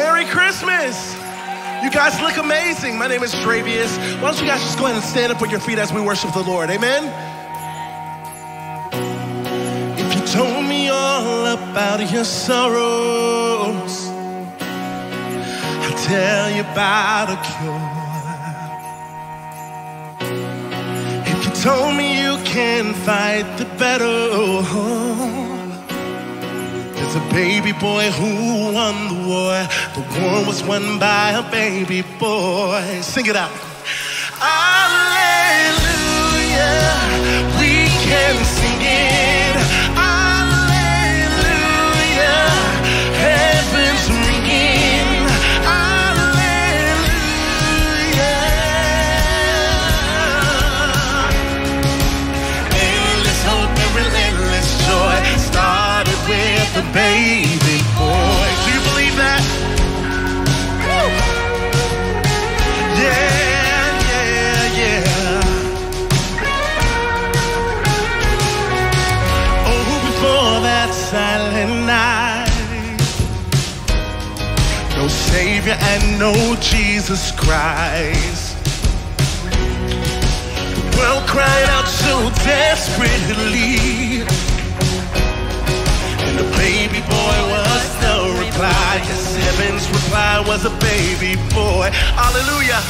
Merry Christmas! You guys look amazing. My name is Travius. Why don't you guys just go ahead and stand up with your feet as we worship the Lord? Amen? If you told me all about your sorrows, I'll tell you about a cure. If you told me you can fight the battle, there's a baby boy who won the war. The war was won by a baby boy. Sing it out. Alleluia. We can sing it. Baby boy. Do you believe that? Woo! Yeah, yeah, yeah. Oh, before that silent night, no Savior and no Jesus Christ. World cried out so desperately. The baby boy was the reply. Yes, heaven's reply was a baby boy. Hallelujah.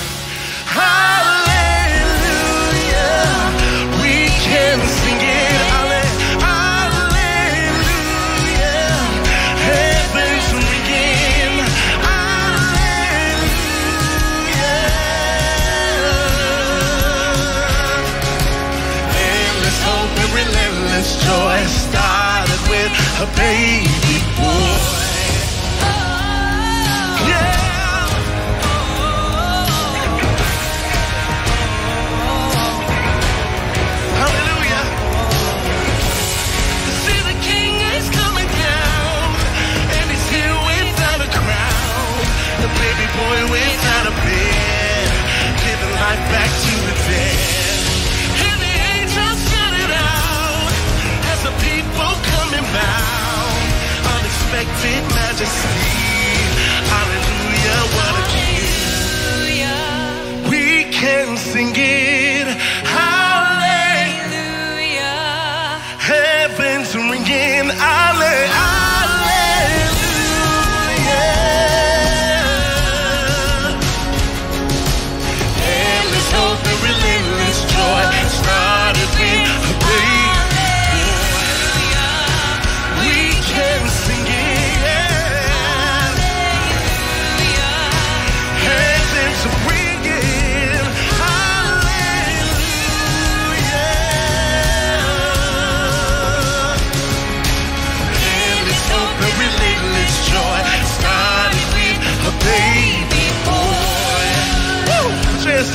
Hallelujah. We can sing it. A baby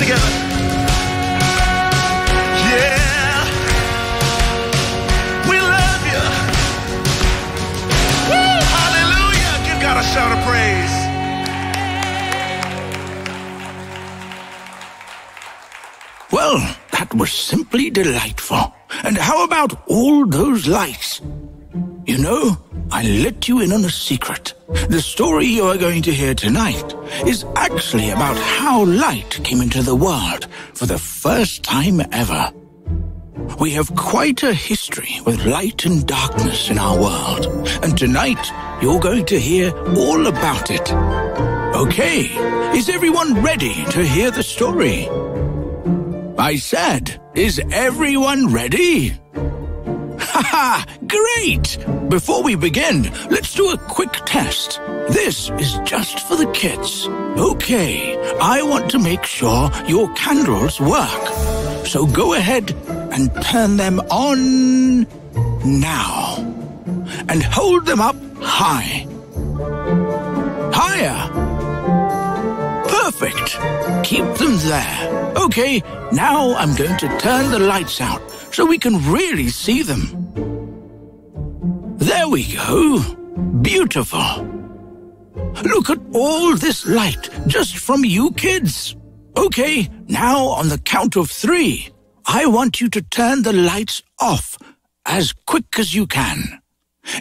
together. Yeah. We love you. Woo! Hallelujah. Give God a shout of praise. Well, that was simply delightful. And how about all those lights? You know, I let you in on a secret. The story you are going to hear tonight is actually about how light came into the world for the first time ever. We have quite a history with light and darkness in our world, and tonight you're going to hear all about it. Okay, is everyone ready to hear the story? I said, is everyone ready? Ha ha! great! Before we begin, let's do a quick test. This is just for the kids. Okay, I want to make sure your candles work. So go ahead and turn them on now. And hold them up high. Higher. Perfect. Keep them there. Okay, now I'm going to turn the lights out so we can really see them. There we go. Beautiful. Look at all this light just from you kids. Okay, now on the count of three, I want you to turn the lights off as quick as you can.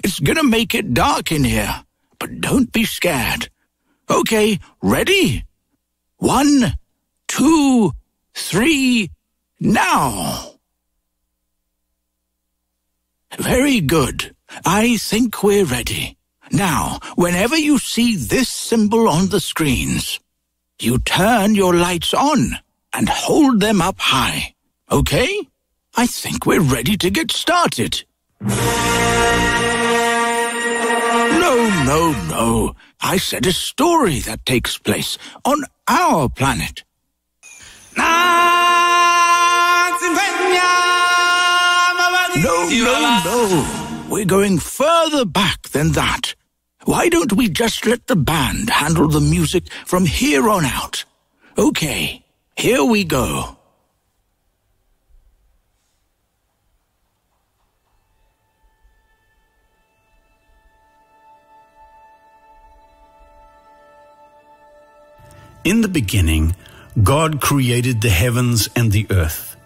It's gonna make it dark in here, but don't be scared. Okay, ready? One, two, three, now! Very good. I think we're ready. Now, whenever you see this symbol on the screens, you turn your lights on and hold them up high. Okay? I think we're ready to get started. No, no, no. I said a story that takes place on our planet. No, no, no. We're going further back than that. Why don't we just let the band handle the music from here on out? Okay, here we go. In the beginning, God created the heavens and the earth.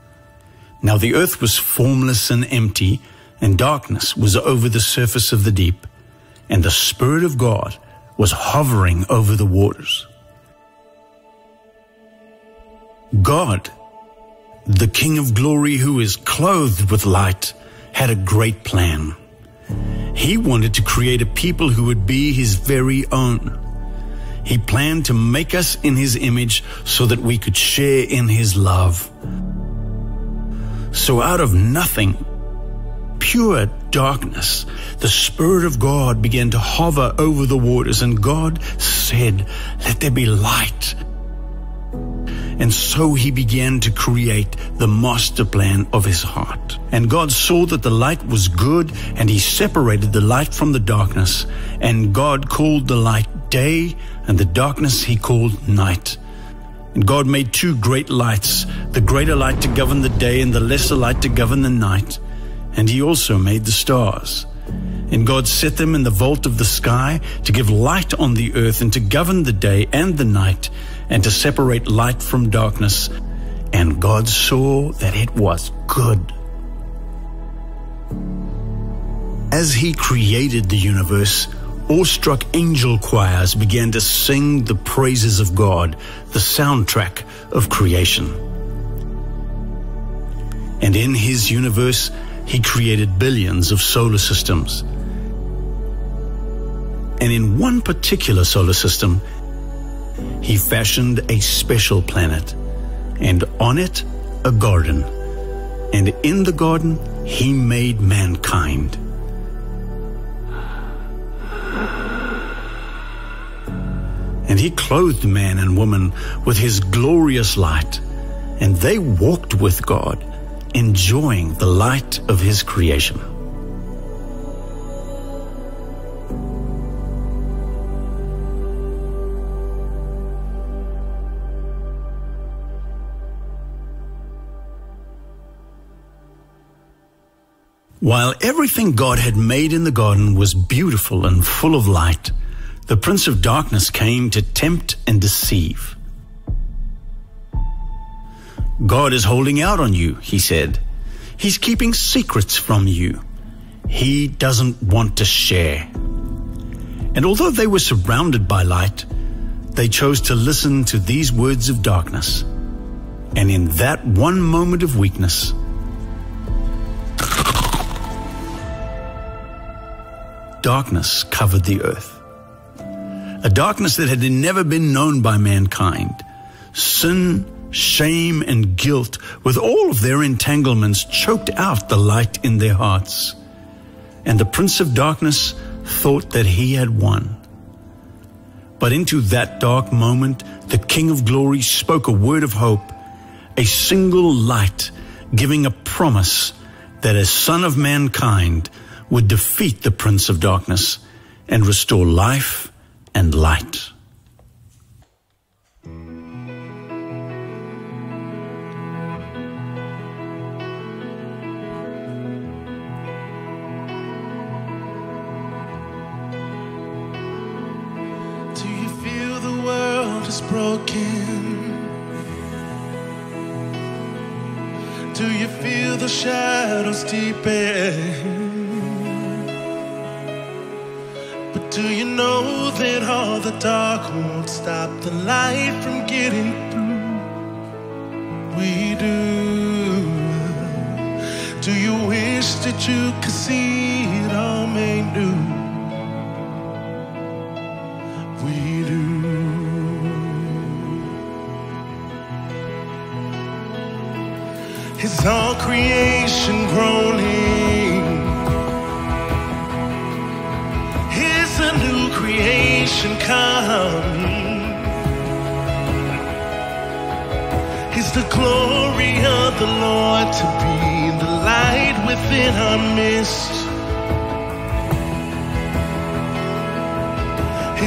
Now the earth was formless and empty, and darkness was over the surface of the deep, and the Spirit of God was hovering over the waters. God, the King of glory who is clothed with light, had a great plan. He wanted to create a people who would be his very own. He planned to make us in His image so that we could share in His love. So out of nothing, pure darkness, the Spirit of God began to hover over the waters, and God said, Let there be light. And so he began to create the master plan of his heart. And God saw that the light was good, and he separated the light from the darkness. And God called the light day, and the darkness he called night. And God made two great lights, the greater light to govern the day, and the lesser light to govern the night. And he also made the stars. And God set them in the vault of the sky to give light on the earth and to govern the day and the night and to separate light from darkness. And God saw that it was good. As he created the universe, awestruck angel choirs began to sing the praises of God, the soundtrack of creation. And in his universe, he created billions of solar systems. And in one particular solar system, he fashioned a special planet, and on it a garden. And in the garden, he made mankind. And he clothed man and woman with his glorious light, and they walked with God, enjoying the light of his creation. While everything God had made in the garden was beautiful and full of light, the Prince of Darkness came to tempt and deceive. God is holding out on you, he said. He's keeping secrets from you. He doesn't want to share. And although they were surrounded by light, they chose to listen to these words of darkness. And in that one moment of weakness, darkness covered the earth. A darkness that had never been known by mankind. Sin, shame, and guilt, with all of their entanglements, choked out the light in their hearts. And the Prince of Darkness thought that he had won. But into that dark moment, the King of Glory spoke a word of hope, a single light giving a promise that a Son of Mankind, would defeat the Prince of Darkness and restore life and light. The shadows deepen? But Do you know that all the dark won't stop the light from getting through? We do. Do you wish that you could see it all made new? Creation groaning? Is a new creation coming? Is the glory of the Lord to be the light within our midst?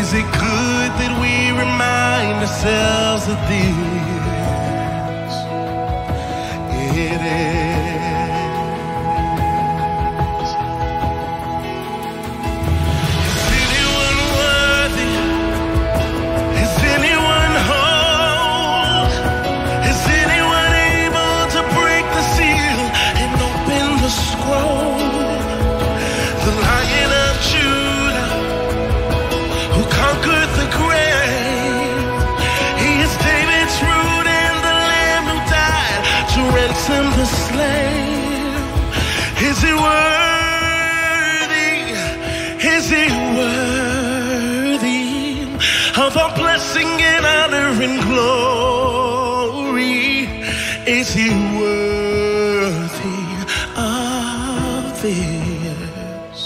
Is it good that we remind ourselves of this? It is. He worthy of all blessing and honor and glory? Is he worthy of this?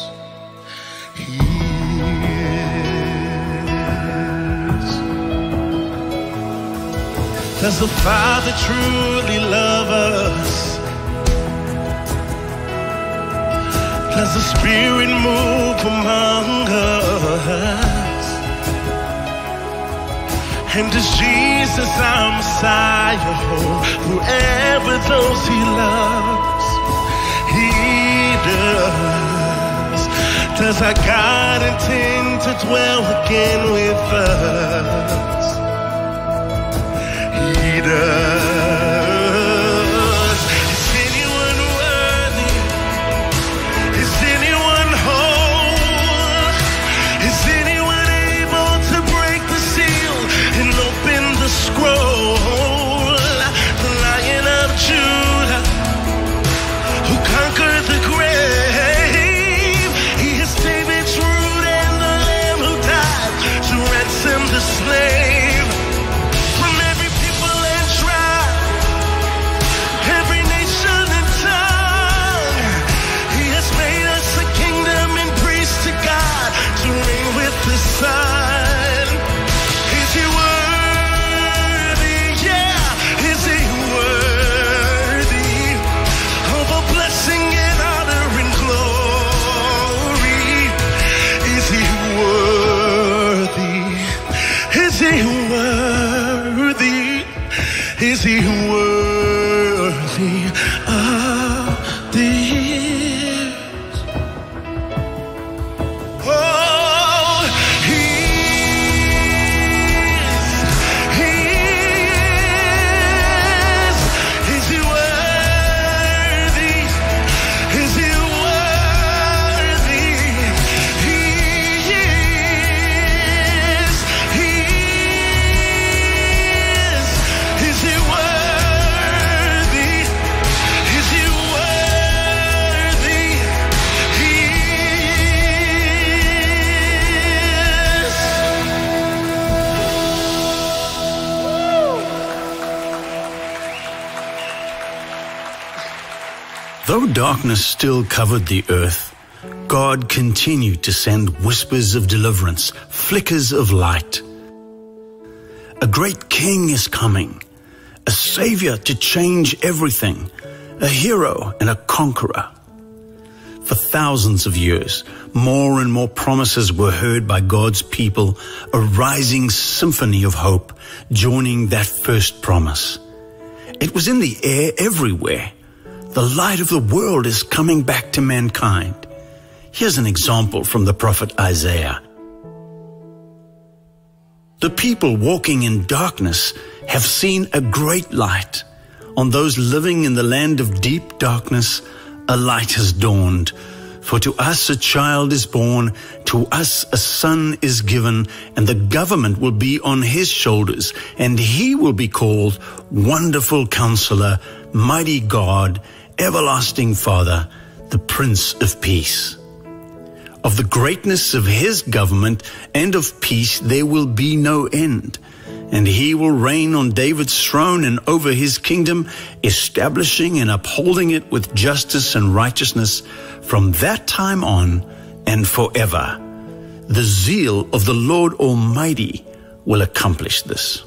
Is. Does the Father truly love us? Does the Spirit move among us? And does Jesus, our Messiah, forever those he loves? He does. Does our God intend to dwell again with us? He does. Darkness still covered the earth, God continued to send whispers of deliverance, flickers of light. A great king is coming, a savior to change everything, a hero and a conqueror. For thousands of years, more and more promises were heard by God's people, a rising symphony of hope joining that first promise. It was in the air everywhere. The light of the world is coming back to mankind. Here's an example from the prophet Isaiah. The people walking in darkness have seen a great light. On those living in the land of deep darkness, a light has dawned. For to us a child is born, to us a son is given, and the government will be on his shoulders, and he will be called Wonderful Counselor, Mighty God, Everlasting Father, the Prince of Peace. Of the greatness of his government and of peace there will be no end and he will reign on David's throne and over his kingdom, establishing and upholding it with justice and righteousness from that time on and forever. The zeal of the Lord Almighty will accomplish this.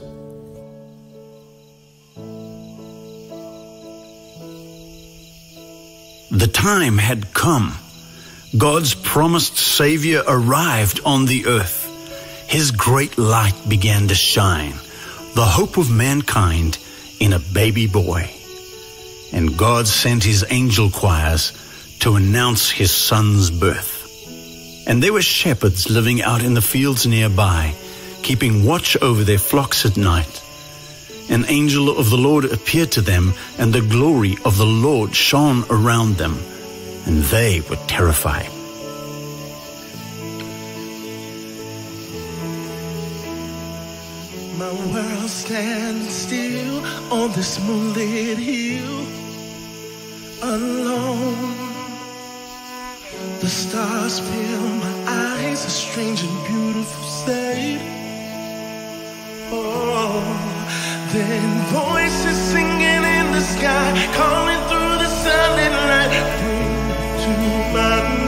The time had come. God's promised Savior arrived on the earth his great light began to shine, the hope of mankind in a baby boy. And God sent his angel choirs to announce his son's birth. And there were shepherds living out in the fields nearby, keeping watch over their flocks at night. An angel of the Lord appeared to them, and the glory of the Lord shone around them, and they were terrified. My world stands still on this moonlit hill, alone. The stars fill my eyes, a strange and beautiful sight. Oh, then voices singing in the sky, calling through the silent night, bring to my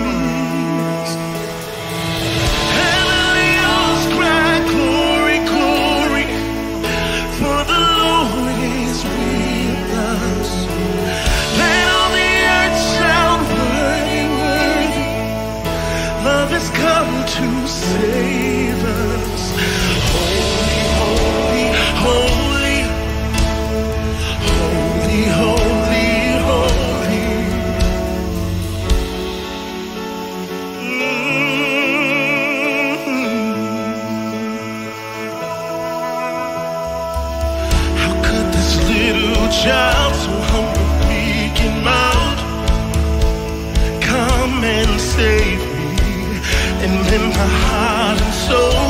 child so humble speaking out come and save me? And mend my heart and soul,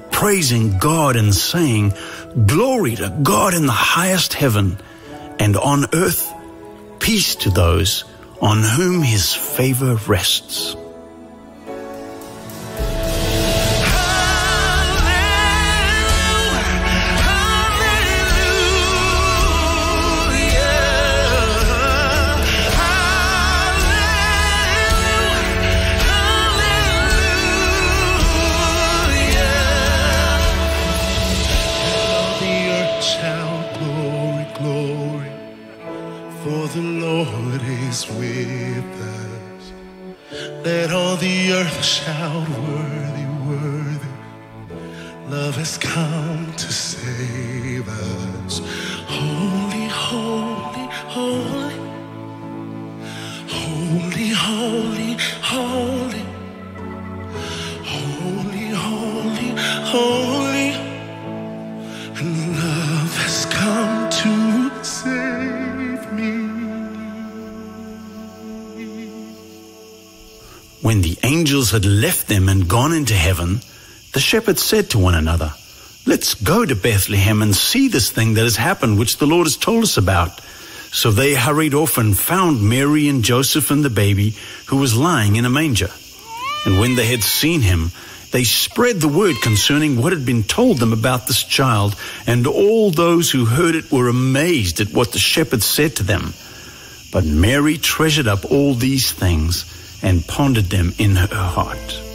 praising God and saying, Glory to God in the highest heaven, and on earth, peace to those on whom his favor rests. Had left them and gone into heaven, The shepherds said to one another, Let's go to Bethlehem and see this thing that has happened, which the Lord has told us about. So they hurried off and found Mary and Joseph and the baby, who was lying in a manger. And when they had seen him, they spread the word concerning what had been told them about this child, and all those who heard it were amazed at what the shepherds said to them. But Mary treasured up all these things and pondered them in her heart.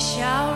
Shall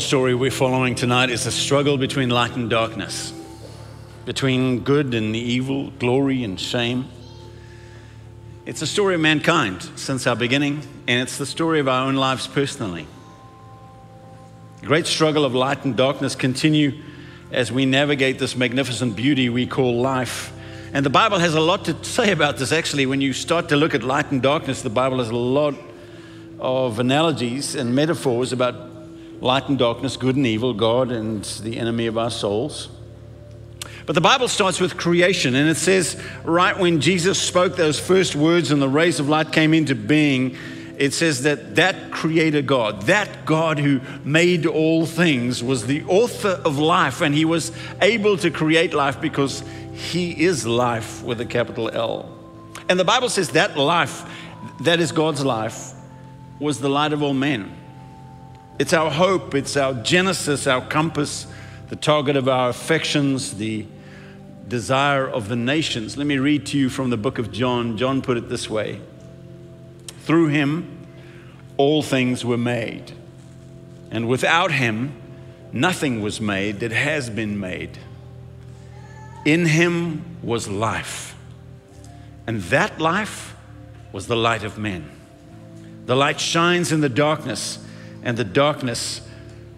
whole story we're following tonight is a struggle between light and darkness, between good and evil, glory and shame. It's a story of mankind since our beginning, and it's the story of our own lives personally. The great struggle of light and darkness continue as we navigate this magnificent beauty we call life. And the Bible has a lot to say about this actually. When you start to look at light and darkness, the Bible has a lot of analogies and metaphors about light and darkness, good and evil, God and the enemy of our souls. But the Bible starts with creation, and it says, right when Jesus spoke those first words and the rays of light came into being, it says that that creator God, that God who made all things, was the author of life, and he was able to create life because he is life with a capital L. And the Bible says that life, that is God's life, was the light of all men. It's our hope, it's our genesis, our compass, the target of our affections, the desire of the nations. Let me read to you from the book of John. John put it this way Through him, all things were made, and without him, nothing was made that has been made. In him was life, and that life was the light of men. The light shines in the darkness, and the darkness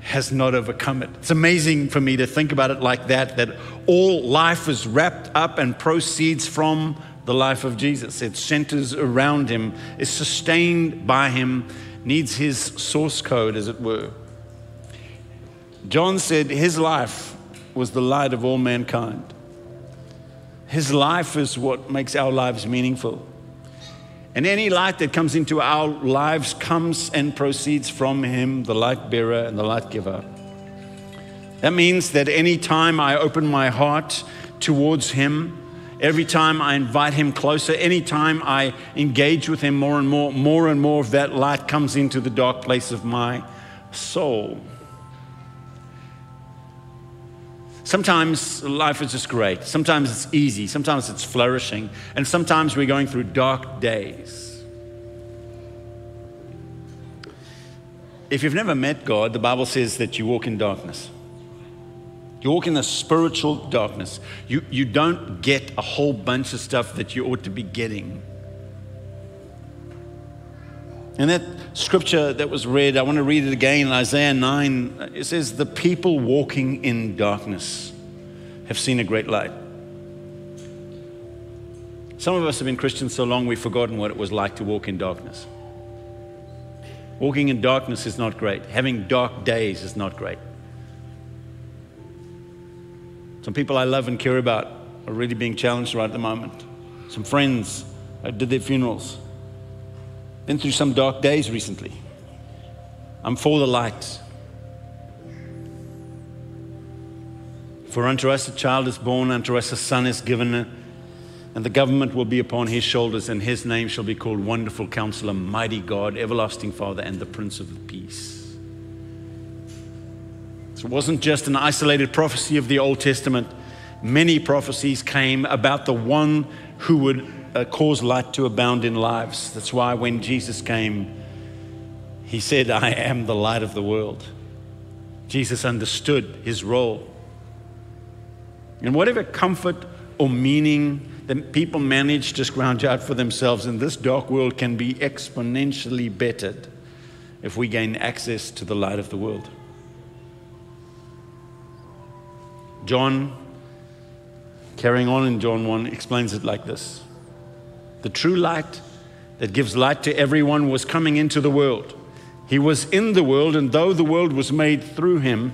has not overcome it. It's amazing for me to think about it like that, that all life is wrapped up and proceeds from the life of Jesus. It centers around him, is sustained by him, needs his source code, as it were. John said his life was the light of all mankind. His life is what makes our lives meaningful. And any light that comes into our lives comes and proceeds from Him, the light bearer and the light giver. That means that any time I open my heart towards Him, every time I invite Him closer, any time I engage with Him more and more, more and more of that light comes into the dark place of my soul. Sometimes life is just great. Sometimes it's easy. Sometimes it's flourishing. And sometimes we're going through dark days. If you've never met God, the Bible says that you walk in darkness. You walk in a spiritual darkness. You, you don't get a whole bunch of stuff that you ought to be getting. And that scripture that was read, I want to read it again in Isaiah 9. It says, The people walking in darkness have seen a great light. Some of us have been Christians so long we've forgotten what it was like to walk in darkness. Walking in darkness is not great. Having dark days is not great. Some people I love and care about are really being challenged right at the moment. Some friends, I did their funerals. Been through some dark days recently. I'm for the light. For unto us a child is born, unto us a son is given, and the government will be upon his shoulders, and his name shall be called Wonderful Counselor, Mighty God, Everlasting Father, and the Prince of Peace. So it wasn't just an isolated prophecy of the Old Testament. Many prophecies came about the one who would uh, cause light to abound in lives. That's why when Jesus came, he said, I am the light of the world. Jesus understood his role. And whatever comfort or meaning that people manage to scrounge out for themselves in this dark world can be exponentially bettered if we gain access to the light of the world. John, carrying on in John 1, explains it like this The true light that gives light to everyone was coming into the world. He was in the world, and though the world was made through him,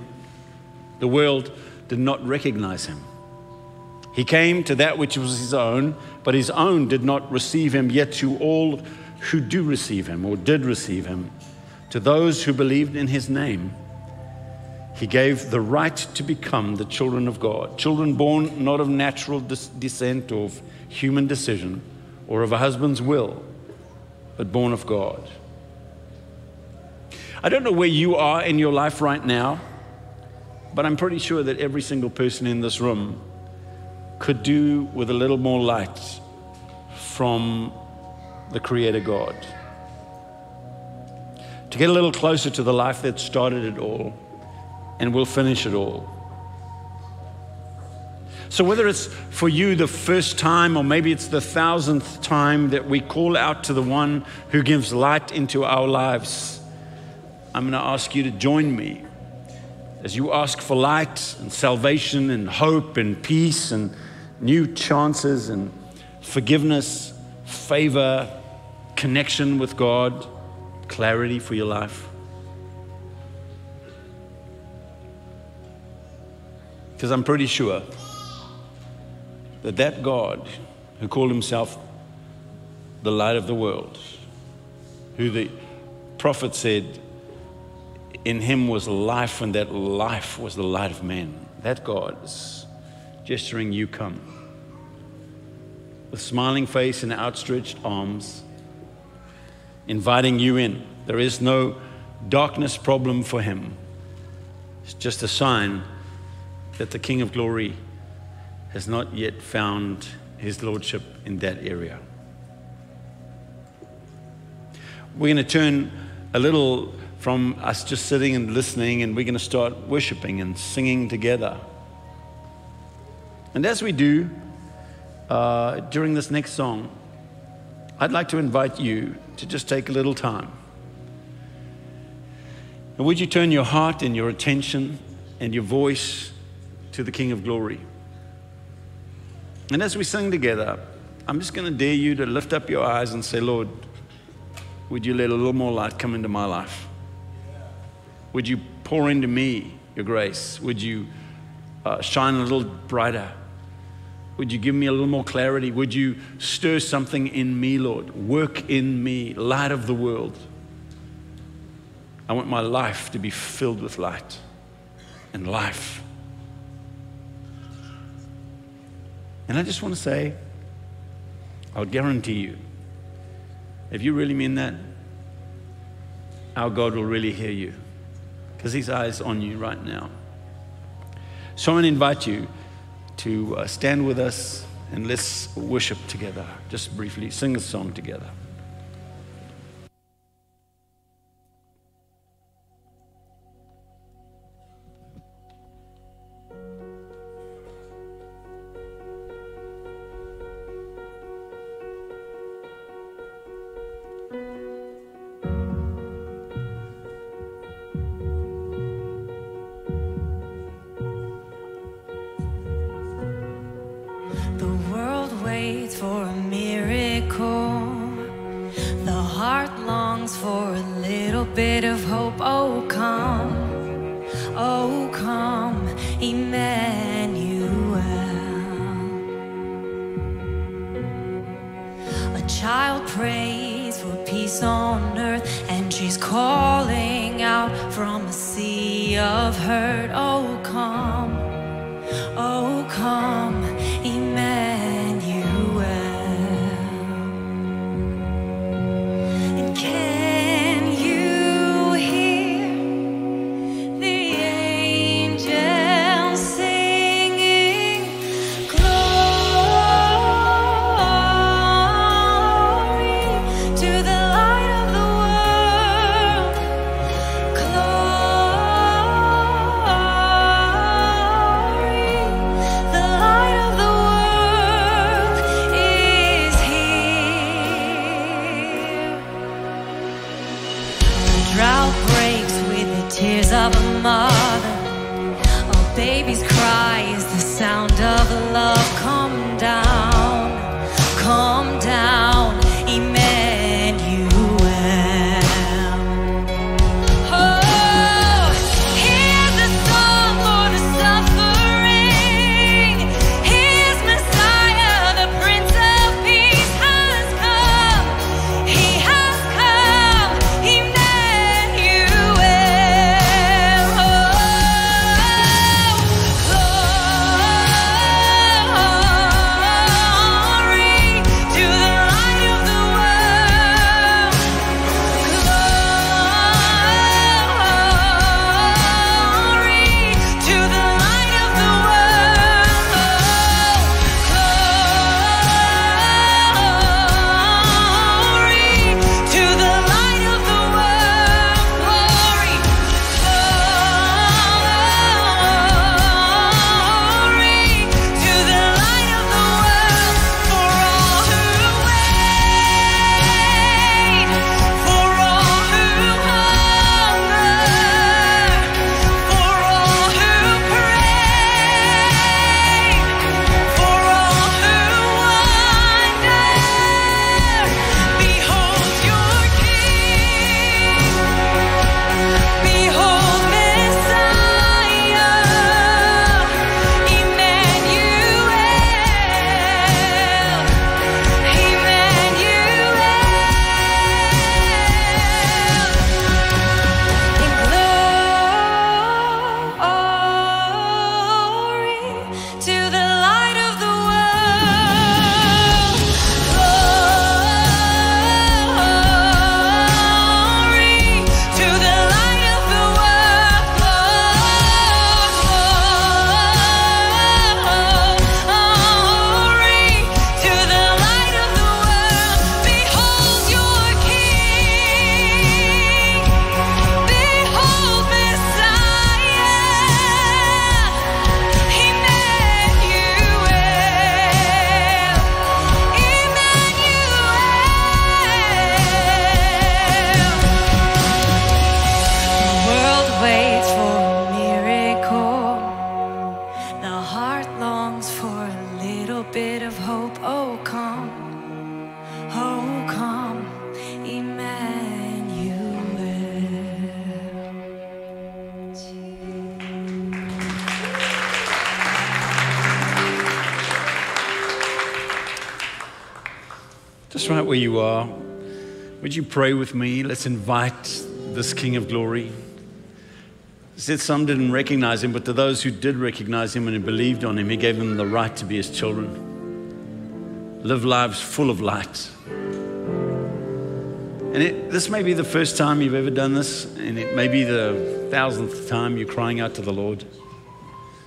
the world did not recognize him. He came to that which was his own, but his own did not receive him, yet to all who do receive him, or did receive him, to those who believed in his name, he gave the right to become the children of God, children born not of natural descent or of human decision or of a husband's will, but born of God. I don't know where you are in your life right now, but I'm pretty sure that every single person in this room could do with a little more light from the Creator God. To get a little closer to the life that started it all and will finish it all. So, whether it's for you the first time or maybe it's the thousandth time that we call out to the one who gives light into our lives, I'm going to ask you to join me as you ask for light and salvation and hope and peace and new chances and forgiveness, favor, connection with God, clarity for your life. Because I'm pretty sure that that God who called himself the light of the world, who the prophet said in him was life and that life was the light of men, that God is gesturing you come with smiling face and outstretched arms, inviting you in. There is no darkness problem for him. It's just a sign that the King of Glory has not yet found his lordship in that area. We're going to turn a little from us just sitting and listening, and we're going to start worshiping and singing together. And as we do, uh, during this next song, I'd like to invite you to just take a little time. And would you turn your heart and your attention and your voice to the King of Glory? And as we sing together, I'm just going to dare you to lift up your eyes and say, Lord, would you let a little more light come into my life? Would you pour into me your grace? Would you uh, shine a little brighter? Would you give me a little more clarity? Would you stir something in me, Lord? Work in me, light of the world. I want my life to be filled with light and life. And I just want to say, I'll guarantee you, if you really mean that, our God will really hear you because His eyes on you right now. So I want to invite you to uh, stand with us and let's worship together. Just briefly, sing a song together. Bit of hope. Oh, come, oh, come, Emmanuel. A child prays for peace on earth, and she's calling out from a sea of hurt. Oh, Oh, come, oh, come, Emmanuel. Just right where you are, would you pray with me? Let's invite this King of Glory He said some didn't recognize him, but to those who did recognize him and who believed on him, he gave them the right to be his children. Live lives full of light. And it, this may be the first time you've ever done this, and it may be the thousandth time you're crying out to the Lord.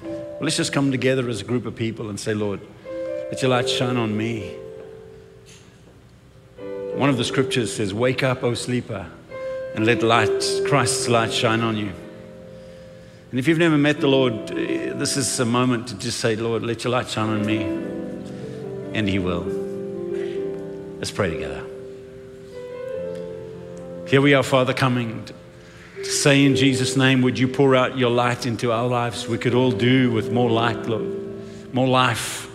Well, let's just come together as a group of people and say, Lord, let your light shine on me. One of the scriptures says, Wake up, O sleeper, and let light, Christ's light shine on you. And if you've never met the Lord, eh, this is a moment to just say, Lord, let your light shine on me. And He will. Let's pray together. Here we are, Father, coming to say in Jesus' name, would you pour out your light into our lives? We could all do with more light, Lord, more life.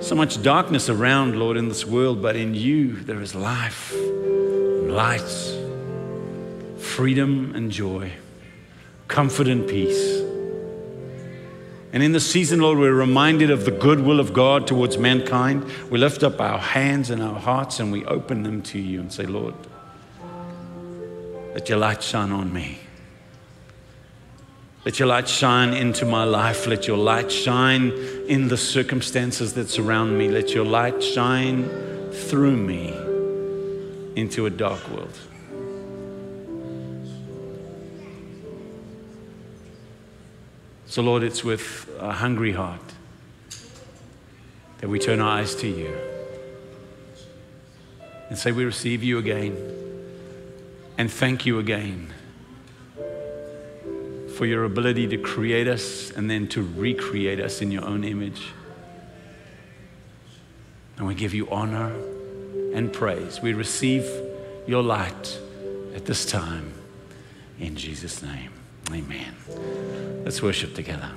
So much darkness around, Lord, in this world, but in you there is life, light, freedom, and joy, comfort, and peace. And in this season, Lord, we're reminded of the goodwill of God towards mankind. We lift up our hands and our hearts and we open them to you and say, Lord, let your light shine on me. Let your light shine into my life. Let your light shine in the circumstances that surround me. Let your light shine through me into a dark world. So, Lord, it's with a hungry heart that we turn our eyes to you and say, We receive you again and thank you again for your ability to create us and then to recreate us in your own image. And we give you honor and praise. We receive your light at this time. In Jesus' name, amen. Let's worship together.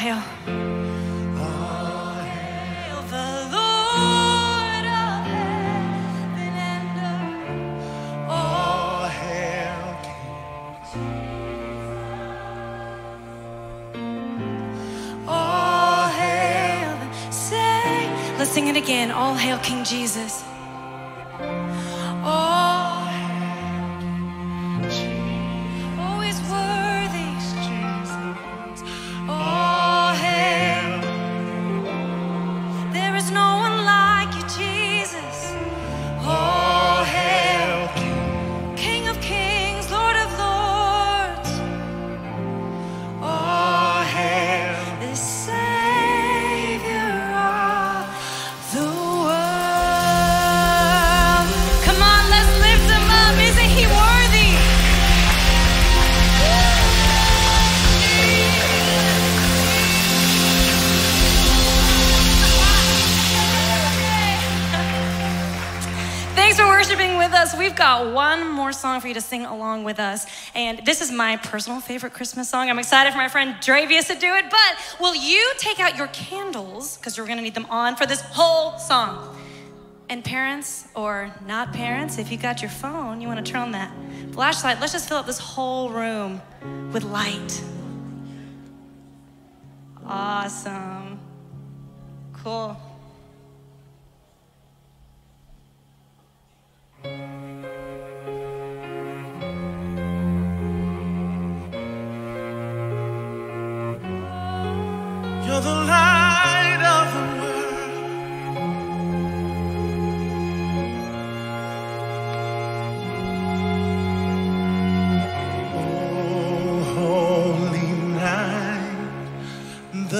Sing you to sing along with us. And this is my personal favorite Christmas song. I'm excited for my friend Dravius to do it. But will you take out your candles, because you're going to need them on for this whole song? And parents or not parents, if you got your phone, you want to turn on that flashlight. Let's just fill up this whole room with light. Awesome. Cool.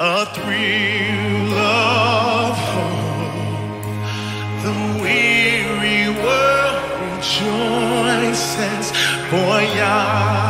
A thrill of hope. The weary world rejoices, for yonder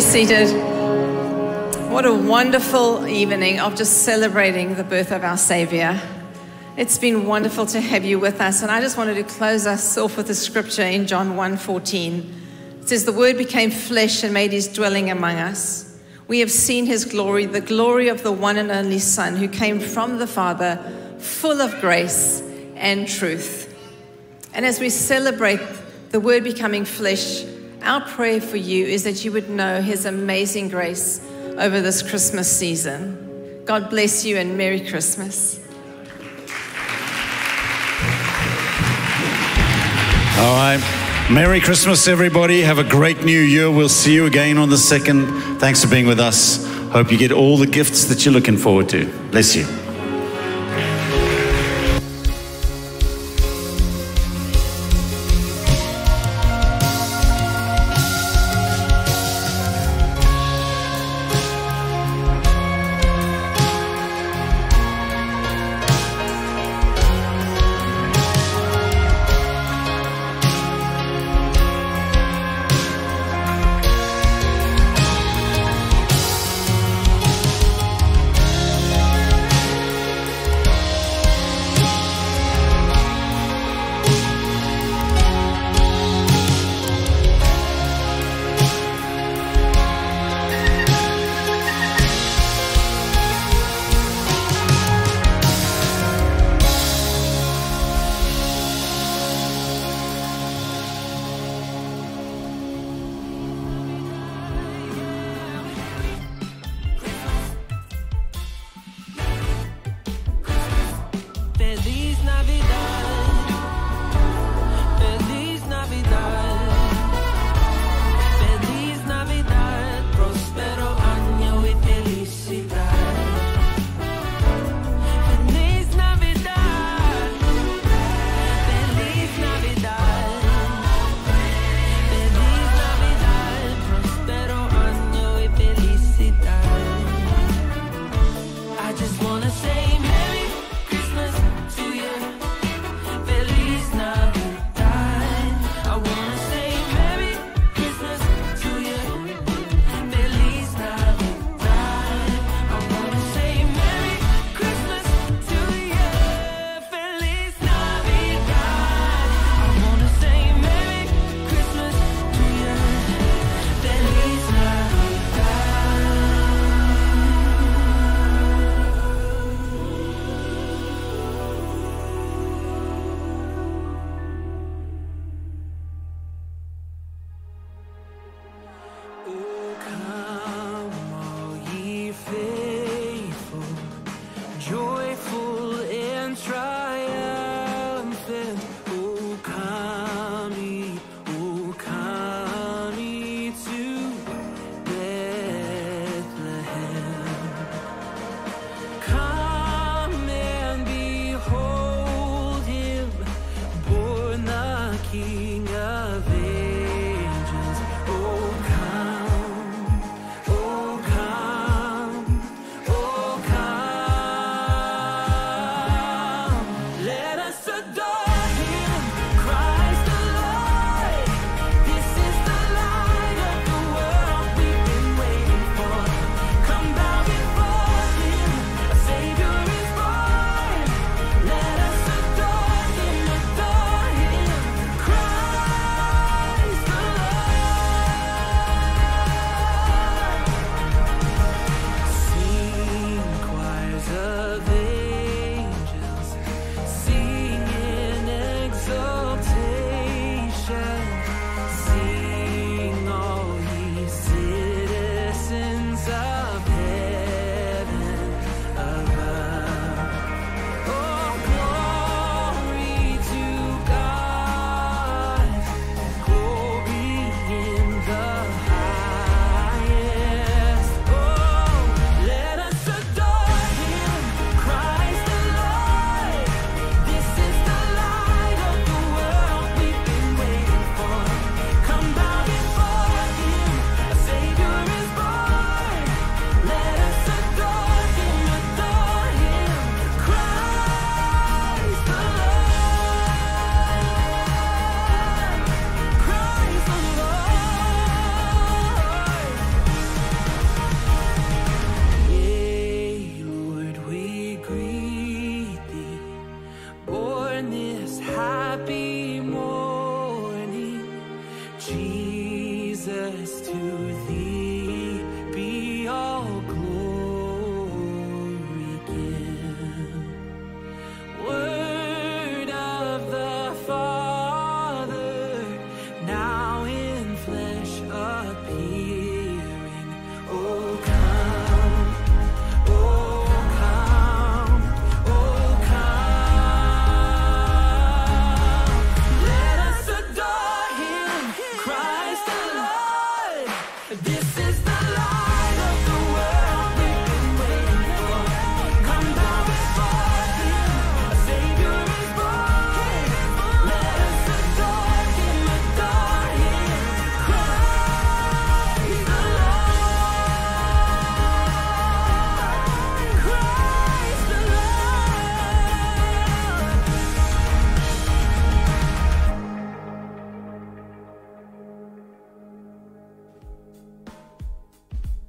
seated. What a wonderful evening of just celebrating the birth of our Savior. It's been wonderful to have you with us, and I just wanted to close us off with a scripture in John 1:14. It says, "The Word became flesh and made His dwelling among us. We have seen His glory, the glory of the one and only Son, who came from the Father, full of grace and truth." And as we celebrate the Word becoming flesh, our prayer for you is that you would know His amazing grace over this Christmas season. God bless you and Merry Christmas. All right. Merry Christmas, everybody. Have a great new year. We'll see you again on the second. Thanks for being with us. Hope you get all the gifts that you're looking forward to. Bless you.